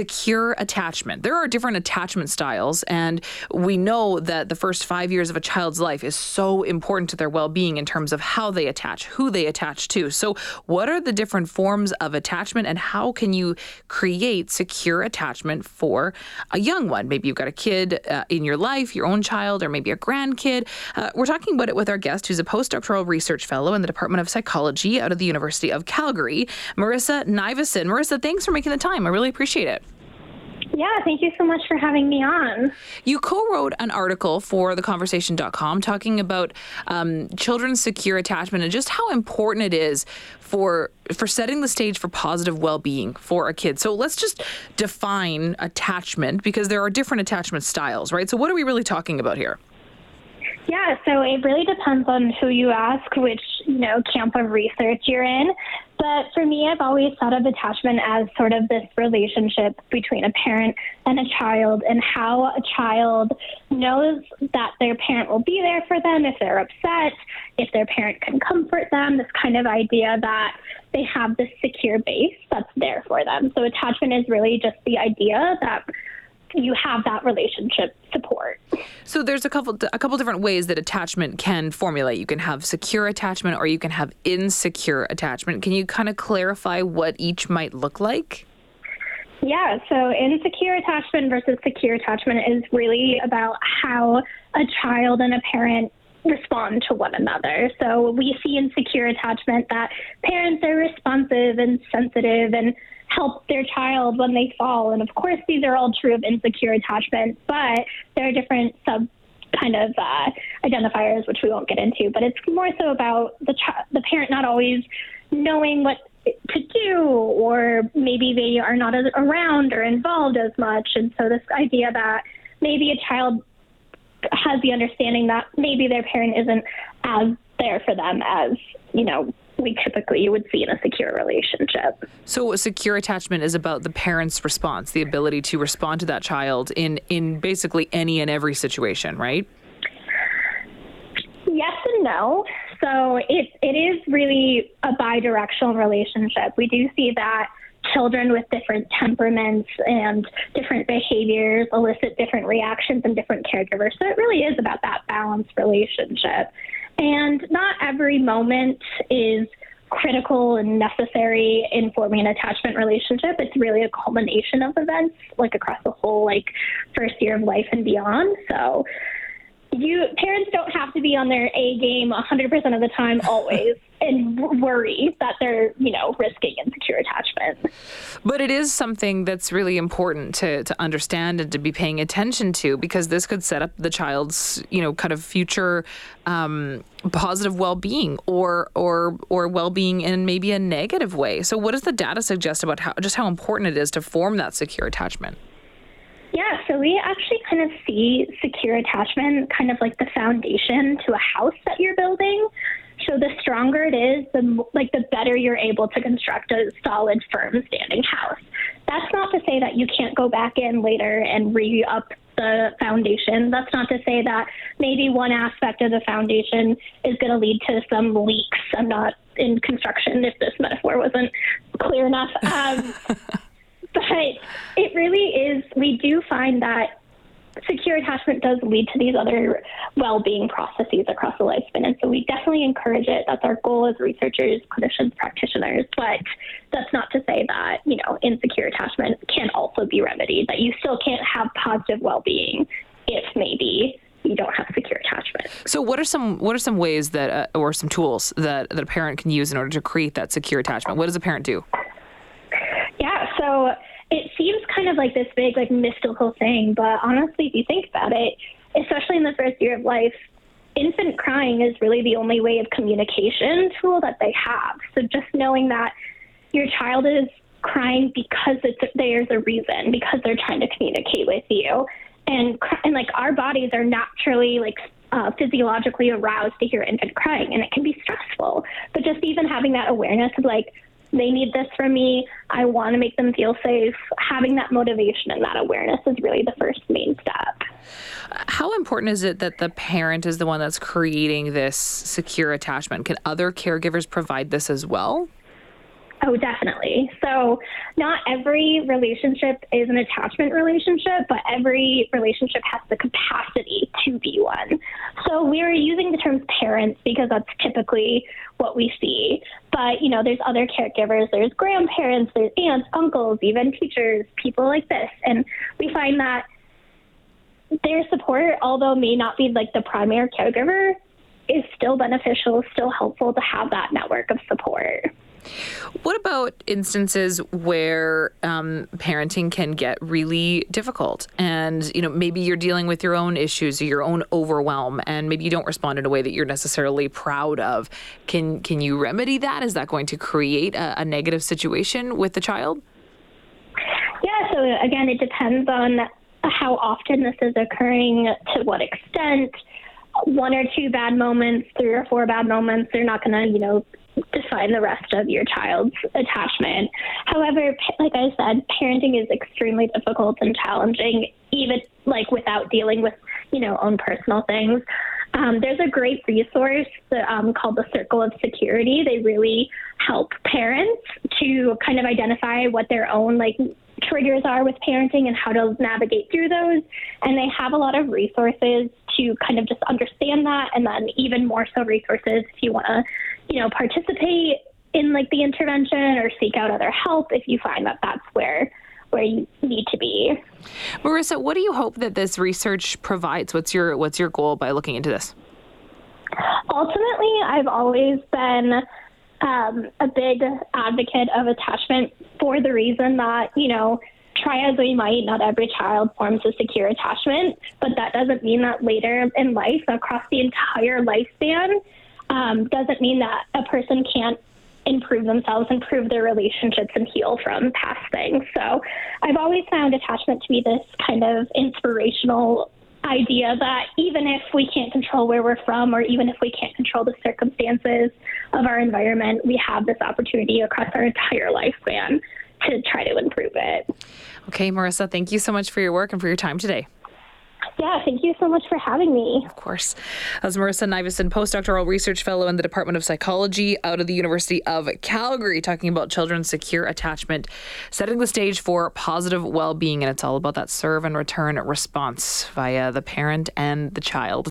secure attachment. There are different attachment styles, and we know that the first five years of a child's life is so important to their well being in terms of how they attach, who they attach to. So, what are the different forms of attachment, and how can you create secure attachment for a young one? Maybe you've got a kid uh, in your life, your own child, or maybe a grandkid. Uh, we're talking about it with our guest, who's a postdoctoral research fellow in the Department of Psychology out of the University of Calgary, Marissa Nivison. Marissa, thanks for making the time. I really appreciate it. Yeah, thank you so much for having me on. You co wrote an article for theconversation.com talking about um, children's secure attachment and just how important it is for for setting the stage for positive well-being for a kid. So let's just define attachment because there are different attachment styles, right? So what are we really talking about here? Yeah, so it really depends on who you ask, which, you know, camp of research you're in. But for me, I've always thought of attachment as sort of this relationship between a parent and a child and how a child knows that their parent will be there for them if they're upset, if their parent can comfort them, this kind of idea that they have this secure base that's there for them. So attachment is really just the idea that you have that relationship support. So there's a couple a couple different ways that attachment can formulate. You can have secure attachment or you can have insecure attachment. Can you kind of clarify what each might look like? Yeah, so insecure attachment versus secure attachment is really about how a child and a parent respond to one another. So we see insecure attachment that parents are responsive and sensitive and help their child when they fall. And of course, these are all true of insecure attachment, but there are different sub kind of uh, identifiers, which we won't get into. But it's more so about the ch- the parent not always knowing what to do, or maybe they are not as around or involved as much. And so this idea that maybe a child has the understanding that maybe their parent isn't as there for them as you know we typically would see in a secure relationship. So, secure attachment is about the parent's response, the ability to respond to that child in in basically any and every situation, right? Yes and no. So it it is really a bidirectional relationship. We do see that children with different temperaments and different behaviors elicit different reactions and different caregivers. So it really is about that balanced relationship. And not every moment is critical and necessary in forming an attachment relationship. It's really a culmination of events, like across the whole like first year of life and beyond. So you parents don't have to be on their A game 100% of the time always and worry that they're, you know, risking insecure attachment. But it is something that's really important to, to understand and to be paying attention to because this could set up the child's, you know, kind of future um, positive well-being or or or well-being in maybe a negative way. So what does the data suggest about how just how important it is to form that secure attachment? Yeah, so we actually kind of see secure attachment kind of like the foundation to a house that you're building. So the stronger it is, the like the better you're able to construct a solid, firm, standing house. That's not to say that you can't go back in later and re up the foundation. That's not to say that maybe one aspect of the foundation is going to lead to some leaks. I'm not in construction if this metaphor wasn't clear enough. Um, but it really is, we do find that secure attachment does lead to these other well-being processes across the lifespan and so we definitely encourage it that's our goal as researchers clinicians practitioners but that's not to say that you know insecure attachment can also be remedied that you still can't have positive well-being if maybe you don't have secure attachment. So, what are some what are some ways that uh, or some tools that that a parent can use in order to create that secure attachment? What does a parent do? It seems kind of like this big, like mystical thing, but honestly, if you think about it, especially in the first year of life, infant crying is really the only way of communication tool that they have. So just knowing that your child is crying because it's, there's a reason, because they're trying to communicate with you. And, and like our bodies are naturally like uh, physiologically aroused to hear infant crying, and it can be stressful. But just even having that awareness of like, they need this from me. I want to make them feel safe. Having that motivation and that awareness is really the first main step. How important is it that the parent is the one that's creating this secure attachment? Can other caregivers provide this as well? Oh, definitely. So, not every relationship is an attachment relationship, but every relationship has the capacity to be one. So, we're using the terms parents because that's typically what we see. But, you know, there's other caregivers, there's grandparents, there's aunts, uncles, even teachers, people like this. And we find that their support, although may not be like the primary caregiver, is still beneficial, still helpful to have that network of support. What about instances where um, parenting can get really difficult, and you know maybe you're dealing with your own issues or your own overwhelm, and maybe you don't respond in a way that you're necessarily proud of? Can can you remedy that? Is that going to create a, a negative situation with the child? Yeah. So again, it depends on how often this is occurring, to what extent. One or two bad moments, three or four bad moments, they're not going to, you know, define the rest of your child's attachment. However, like I said, parenting is extremely difficult and challenging, even like without dealing with, you know, own personal things. Um, there's a great resource um, called the Circle of Security. They really help parents to kind of identify what their own like triggers are with parenting and how to navigate through those. And they have a lot of resources to kind of just understand that, and then even more so resources if you want to, you know, participate in like the intervention or seek out other help if you find that that's where where you need to be. Marissa, what do you hope that this research provides? What's your what's your goal by looking into this? Ultimately, I've always been um, a big advocate of attachment for the reason that, you know, try as we might, not every child forms a secure attachment, but that doesn't mean that later in life, across the entire lifespan, um, doesn't mean that a person can't improve themselves, improve their relationships, and heal from past things. So I've always found attachment to be this kind of inspirational idea that even if we can't control where we're from or even if we can't control the circumstances of our environment, we have this opportunity across our entire lifespan to try to improve it. Okay, Marissa, thank you so much for your work and for your time today. Yeah, thank you so much for having me. Of course. As Marissa Nivison, postdoctoral research fellow in the Department of Psychology out of the University of Calgary, talking about children's secure attachment, setting the stage for positive well being. And it's all about that serve and return response via the parent and the child.